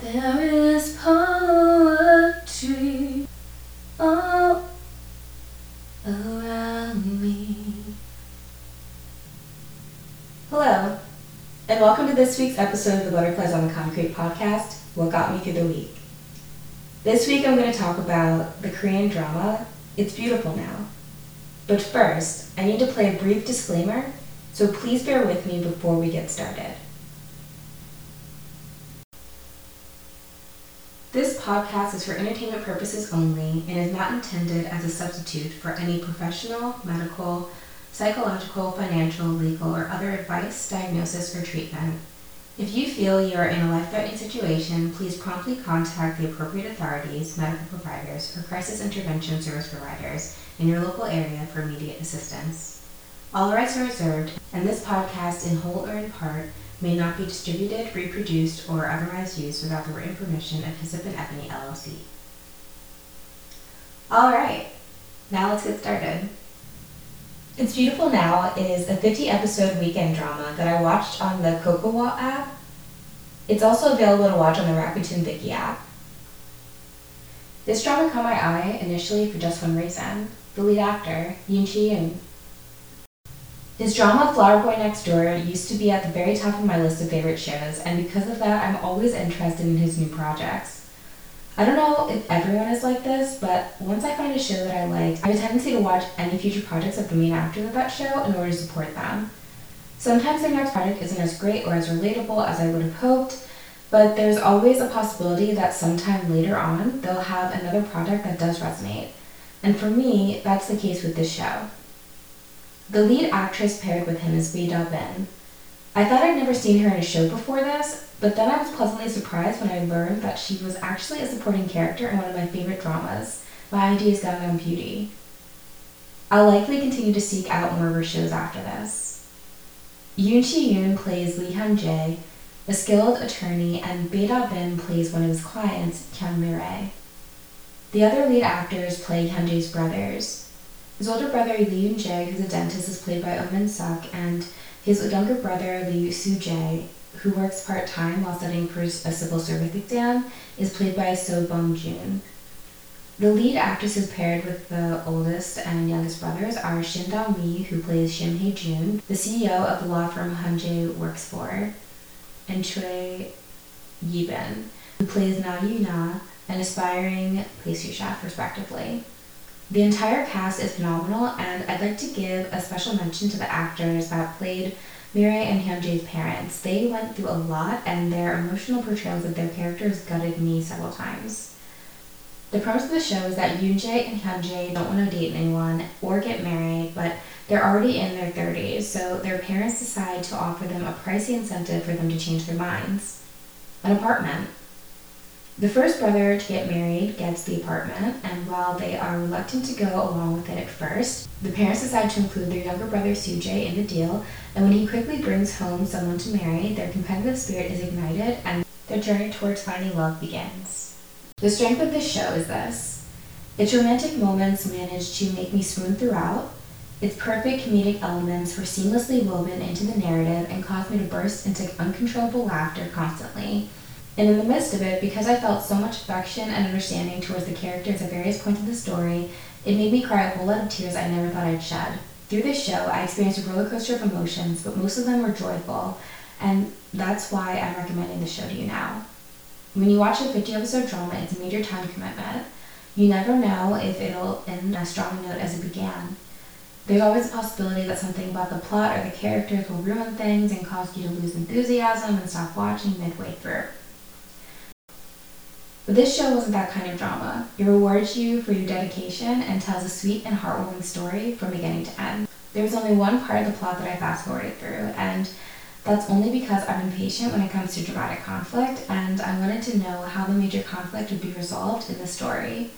There is poetry all around me. Hello, and welcome to this week's episode of the Butterflies on the Concrete podcast, What Got Me Through the Week. This week I'm going to talk about the Korean drama, It's Beautiful Now. But first, I need to play a brief disclaimer, so please bear with me before we get started. This podcast is for entertainment purposes only and is not intended as a substitute for any professional, medical, psychological, financial, legal, or other advice, diagnosis, or treatment. If you feel you are in a life threatening situation, please promptly contact the appropriate authorities, medical providers, or crisis intervention service providers in your local area for immediate assistance. All rights are reserved, and this podcast, in whole or in part, may not be distributed, reproduced, or otherwise used without the written permission of Hyssop and Ebony LLC. Alright, now let's get started. It's Beautiful Now is a 50 episode weekend drama that I watched on the Kocowa app. It's also available to watch on the Rakuten Viki app. This drama caught my eye initially for just one reason the lead actor, Yoon Shi Yoon. His drama Flower Boy Next Door used to be at the very top of my list of favorite shows, and because of that, I'm always interested in his new projects. I don't know if everyone is like this, but once I find a show that I like, I have a tendency to watch any future projects of the main actors of that show in order to support them. Sometimes their next project isn't as great or as relatable as I would have hoped, but there's always a possibility that sometime later on they'll have another project that does resonate. And for me, that's the case with this show. The lead actress paired with him is Bae Da Bin. I thought I'd never seen her in a show before this, but then I was pleasantly surprised when I learned that she was actually a supporting character in one of my favorite dramas, My ID's Gangnam Beauty. I'll likely continue to seek out more of her shows after this. Yoon Shi Yoon plays Lee Hyun Jae, a skilled attorney, and Bae Da Bin plays one of his clients, Hyun Mi The other lead actors play Hyun Jae's brothers, his older brother Lee Yoon Jae, who's a dentist, is played by Oh Min Suk, and his younger brother Lee Soo Jae, who works part time while studying for a civil service exam, is played by Seo Bum Joon. The lead actress is paired with the oldest and youngest brothers are Shin Dong Mi, who plays Shim Hae Jun, the CEO of the law firm Hyun Jae works for, and Choi Ye-bin, who plays Na Yu Na, an aspiring pastry chef, respectively. The entire cast is phenomenal, and I'd like to give a special mention to the actors that played Mirai and Hyunjae's parents. They went through a lot, and their emotional portrayals of their characters gutted me several times. The premise of the show is that Yoonjae and Hyunjae don't want to date anyone or get married, but they're already in their 30s, so their parents decide to offer them a pricey incentive for them to change their minds. An apartment. The first brother to get married gets the apartment, and while they are reluctant to go along with it at first, the parents decide to include their younger brother Soojae in the deal, and when he quickly brings home someone to marry, their competitive spirit is ignited and their journey towards finding love begins. The strength of this show is this. Its romantic moments manage to make me swoon throughout. Its perfect comedic elements were seamlessly woven into the narrative and caused me to burst into uncontrollable laughter constantly. And in the midst of it, because I felt so much affection and understanding towards the characters at various points of the story, it made me cry a whole lot of tears I never thought I'd shed. Through this show, I experienced a roller coaster of emotions, but most of them were joyful, and that's why I'm recommending the show to you now. When you watch a 50 episode drama, it's a major time commitment. You never know if it'll end as strong a note as it began. There's always a possibility that something about the plot or the characters will ruin things and cause you to lose enthusiasm and stop watching midway through. But this show wasn't that kind of drama. It rewards you for your dedication and tells a sweet and heartwarming story from beginning to end. There was only one part of the plot that I fast forwarded through, and that's only because I'm impatient when it comes to dramatic conflict, and I wanted to know how the major conflict would be resolved in the story.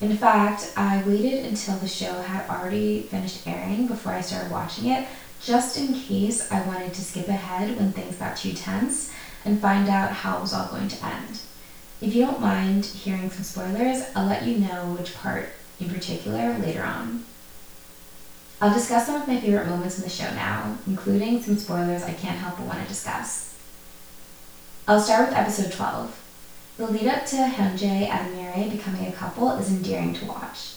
In fact, I waited until the show had already finished airing before I started watching it, just in case I wanted to skip ahead when things got too tense and find out how it was all going to end. If you don't mind hearing some spoilers, I'll let you know which part in particular later on. I'll discuss some of my favorite moments in the show now, including some spoilers I can't help but want to discuss. I'll start with episode 12. The lead up to Hyunjae and Mirai becoming a couple is endearing to watch.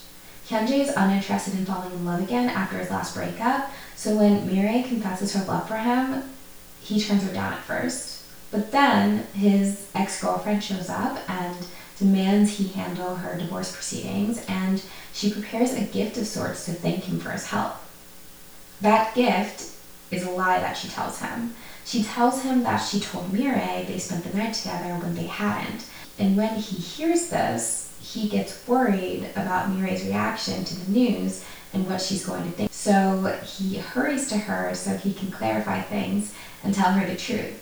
Hyunjae is uninterested in falling in love again after his last breakup, so when Mirai confesses her love for him, he turns her down at first. But then his ex girlfriend shows up and demands he handle her divorce proceedings, and she prepares a gift of sorts to thank him for his help. That gift is a lie that she tells him. She tells him that she told Mirai they spent the night together when they hadn't. And when he hears this, he gets worried about Mirai's reaction to the news and what she's going to think. So he hurries to her so he can clarify things and tell her the truth.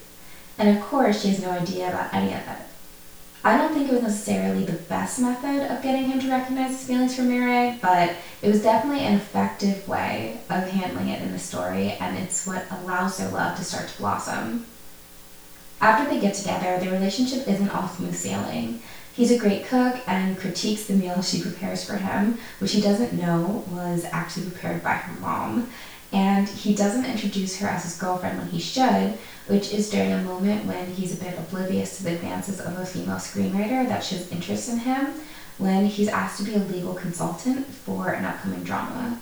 And of course, she has no idea about any of it. I don't think it was necessarily the best method of getting him to recognize his feelings for Mirai, but it was definitely an effective way of handling it in the story, and it's what allows their love to start to blossom. After they get together, their relationship isn't all smooth sailing. He's a great cook and critiques the meal she prepares for him, which he doesn't know was actually prepared by her mom. And he doesn't introduce her as his girlfriend when he should, which is during a moment when he's a bit oblivious to the advances of a female screenwriter that shows interest in him when he's asked to be a legal consultant for an upcoming drama.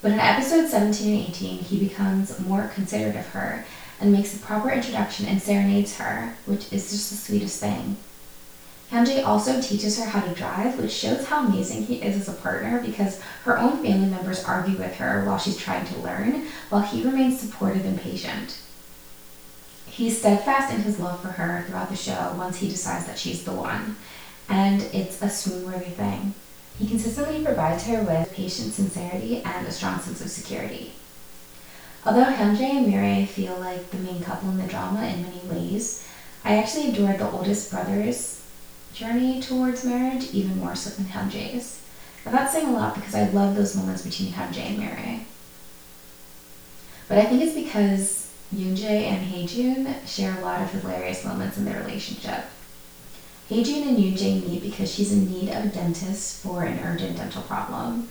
But in episodes 17 and 18, he becomes more considerate of her and makes a proper introduction and serenades her, which is just the sweetest thing. Hyunjae also teaches her how to drive, which shows how amazing he is as a partner because her own family members argue with her while she's trying to learn, while he remains supportive and patient. He's steadfast in his love for her throughout the show once he decides that she's the one, and it's a swoon-worthy thing. He consistently provides her with patient sincerity and a strong sense of security. Although Hyunjae and Mirai feel like the main couple in the drama in many ways, I actually adored the oldest brother's journey towards marriage even more so than Hyunjae's. And that's saying a lot because I love those moments between Hyunjae and Mirai. But I think it's because Yoonjae and Haejun share a lot of hilarious moments in their relationship. Haejun and Yoonjae meet because she's in need of a dentist for an urgent dental problem.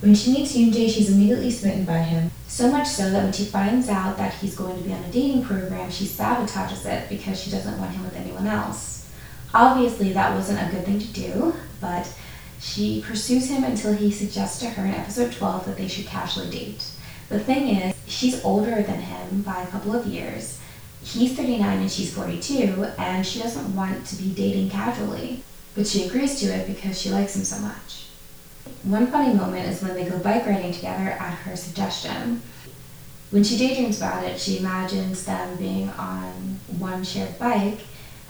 When she meets Yoonjae, she's immediately smitten by him. So much so that when she finds out that he's going to be on a dating program, she sabotages it because she doesn't want him with anyone else. Obviously, that wasn't a good thing to do, but she pursues him until he suggests to her in episode 12 that they should casually date. The thing is, she's older than him by a couple of years. He's 39 and she's 42, and she doesn't want to be dating casually. But she agrees to it because she likes him so much. One funny moment is when they go bike riding together at her suggestion. When she daydreams about it, she imagines them being on one shared bike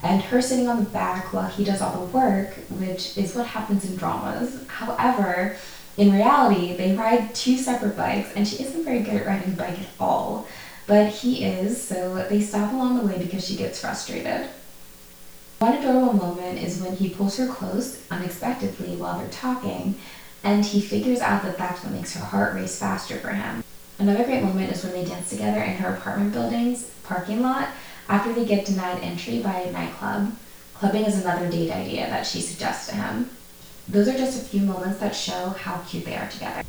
and her sitting on the back while he does all the work, which is what happens in dramas. However, in reality, they ride two separate bikes, and she isn't very good at riding a bike at all. But he is, so they stop along the way because she gets frustrated. One adorable moment is when he pulls her close unexpectedly while they're talking, and he figures out that that's what makes her heart race faster for him. Another great moment is when they dance together in her apartment building's parking lot after they get denied entry by a nightclub. Clubbing is another date idea that she suggests to him. Those are just a few moments that show how cute they are together.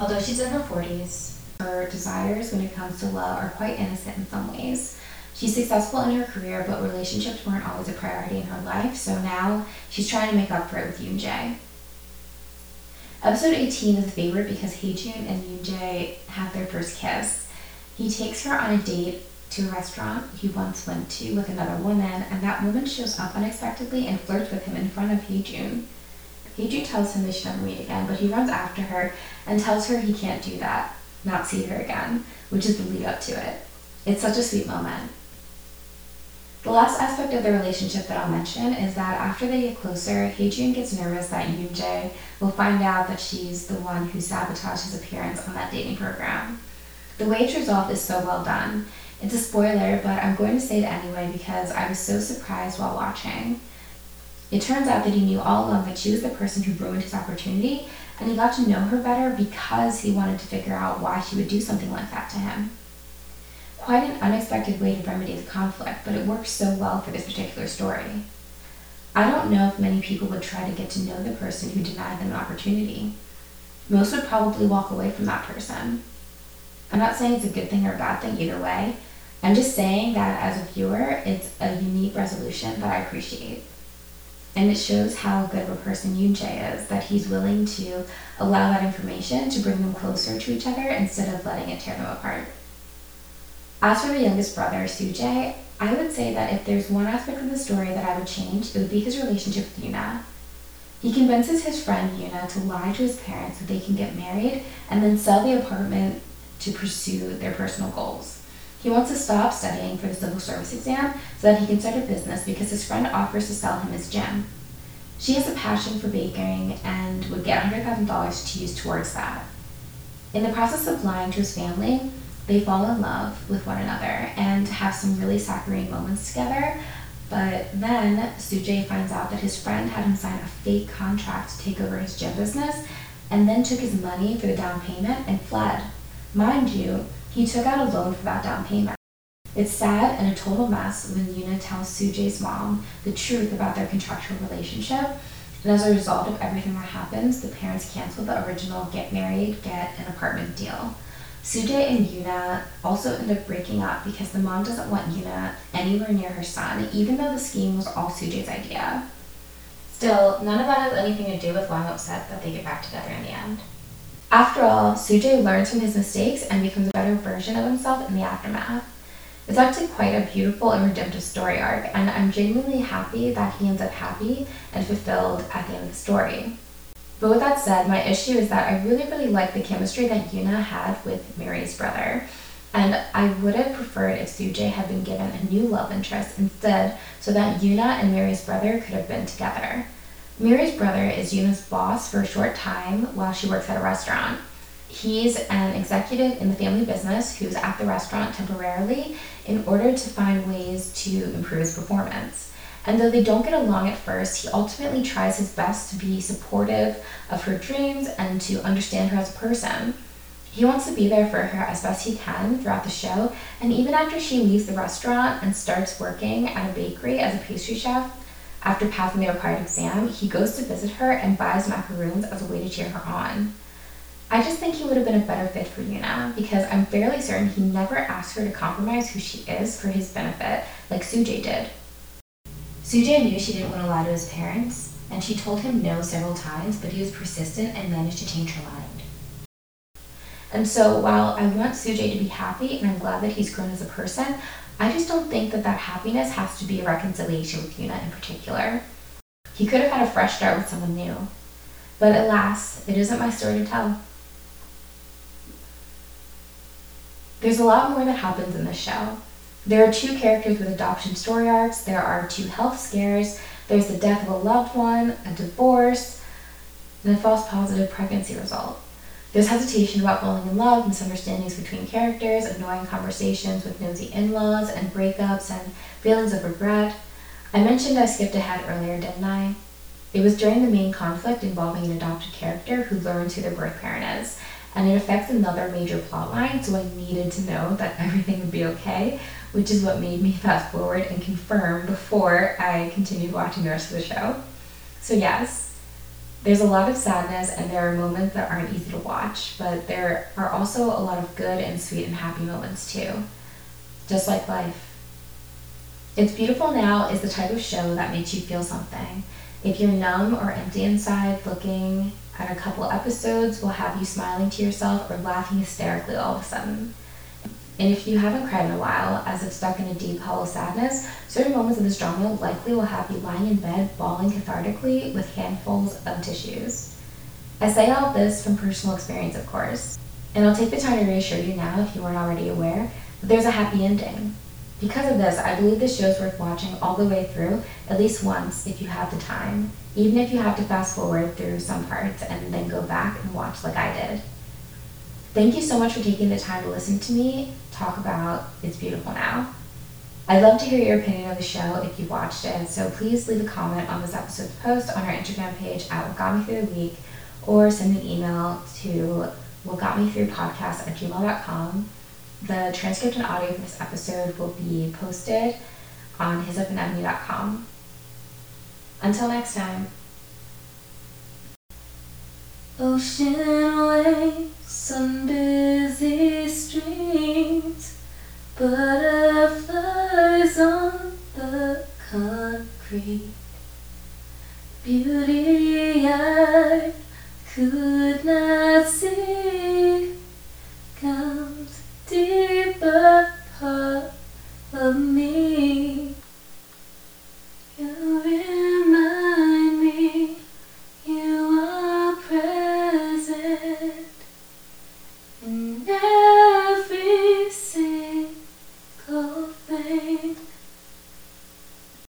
Although she's in her 40s, her desires when it comes to love are quite innocent in some ways. She's successful in her career, but relationships weren't always a priority in her life, so now she's trying to make up for it with Yoon Jae. Episode 18 is a favorite because Haejun and Yoon Jae have their first kiss. He takes her on a date to a restaurant he once went to with another woman, and that woman shows up unexpectedly and flirts with him in front of Haejun. Haejun tells him they should never meet again, but he runs after her and tells her he can't do that, not see her again, which is the lead up to it. It's such a sweet moment. The last aspect of the relationship that I'll mention is that after they get closer, Haejun gets nervous that Yoonjae will find out that she's the one who sabotaged his appearance on that dating program. The way it's resolved is so well done. It's a spoiler, but I'm going to say it anyway because I was so surprised while watching. It turns out that he knew all along that she was the person who ruined his opportunity, and he got to know her better because he wanted to figure out why she would do something like that to him. Quite an unexpected way to remedy the conflict, but it works so well for this particular story. I don't know if many people would try to get to know the person who denied them an opportunity. Most would probably walk away from that person. I'm not saying it's a good thing or a bad thing either way. I'm just saying that as a viewer, it's a unique resolution that I appreciate. And it shows how good of a person Yoon Jae is, that he's willing to allow that information to bring them closer to each other instead of letting it tear them apart. As for the youngest brother, Jae, I would say that if there's one aspect of the story that I would change, it would be his relationship with Yuna. He convinces his friend Yuna to lie to his parents so they can get married and then sell the apartment to pursue their personal goals. He wants to stop studying for the civil service exam so that he can start a business because his friend offers to sell him his gym. She has a passion for baking and would get $100,000 to use towards that. In the process of lying to his family, they fall in love with one another and have some really saccharine moments together. But then Soojae finds out that his friend had him sign a fake contract to take over his gym business and then took his money for the down payment and fled. Mind you, he took out a loan for that down payment. It's sad and a total mess when Yuna tells Soojae's mom the truth about their contractual relationship. And as a result of everything that happens, the parents cancel the original get married, get an apartment deal. Soojae and Yuna also end up breaking up because the mom doesn't want Yuna anywhere near her son, even though the scheme was all Soojae's idea. Still, none of that has anything to do with why I'm upset that they get back together in the end. After all, Soojae learns from his mistakes and becomes a better version of himself in the aftermath. It's actually quite a beautiful and redemptive story arc, and I'm genuinely happy that he ends up happy and fulfilled at the end of the story. But with that said, my issue is that I really, really like the chemistry that Yuna had with Mirai's brother. And I would have preferred if Soojae had been given a new love interest instead so that Yuna and Mirai's brother could have been together. Mirai's brother is Yuna's boss for a short time while she works at a restaurant. He's an executive in the family business who's at the restaurant temporarily in order to find ways to improve his performance. And though they don't get along at first, he ultimately tries his best to be supportive of her dreams and to understand her as a person. He wants to be there for her as best he can throughout the show, and even after she leaves the restaurant and starts working at a bakery as a pastry chef, after passing the required exam, he goes to visit her and buys macaroons as a way to cheer her on. I just think he would have been a better fit for Yuna because I'm fairly certain he never asked her to compromise who she is for his benefit like Soojae did. Soojae knew she didn't want to lie to his parents, and she told him no several times, but he was persistent and managed to change her mind. And so while I want Soojae to be happy and I'm glad that he's grown as a person, I just don't think that that happiness has to be a reconciliation with Yuna in particular. He could have had a fresh start with someone new. But alas, it isn't my story to tell. There's a lot more that happens in this show. There are two characters with adoption story arcs, there are two health scares, there's the death of a loved one, a divorce, and a false positive pregnancy result. There's hesitation about falling in love, misunderstandings between characters, annoying conversations with nosy in laws, and breakups and feelings of regret. I mentioned I skipped ahead earlier, didn't I? It was during the main conflict involving an adopted character who learns who their birth parent is, and it affects another major plot line, so I needed to know that everything would be okay, which is what made me fast forward and confirm before I continued watching the rest of the show. So, yes, there's a lot of sadness and there are moments that aren't easy to watch, but there are also a lot of good and sweet and happy moments too. Just like life. It's Beautiful Now is the type of show that makes you feel something. If you're numb or empty inside, looking at a couple episodes will have you smiling to yourself or laughing hysterically all of a sudden. And if you haven't cried in a while, as if stuck in a deep, hollow sadness, certain moments of this drama likely will have you lying in bed, bawling cathartically with handfuls of tissues. I say all this from personal experience, of course. And I'll take the time to reassure you now, if you weren't already aware, that there's a happy ending. Because of this, I believe this show is worth watching all the way through, at least once if you have the time, even if you have to fast forward through some parts and then go back and watch like I did. Thank you so much for taking the time to listen to me talk about It's Beautiful Now. I'd love to hear your opinion of the show if you watched it, so please leave a comment on this episode's post on our Instagram page at What Got Me Through the Week or send an email to What Got Me Through Podcast at gmail.com. The transcript and audio for this episode will be posted on hyssopandebony.com. Until next time. Ocean waves some busy streets, butterflies on the concrete. Beauty I could not see comes deeper part of me.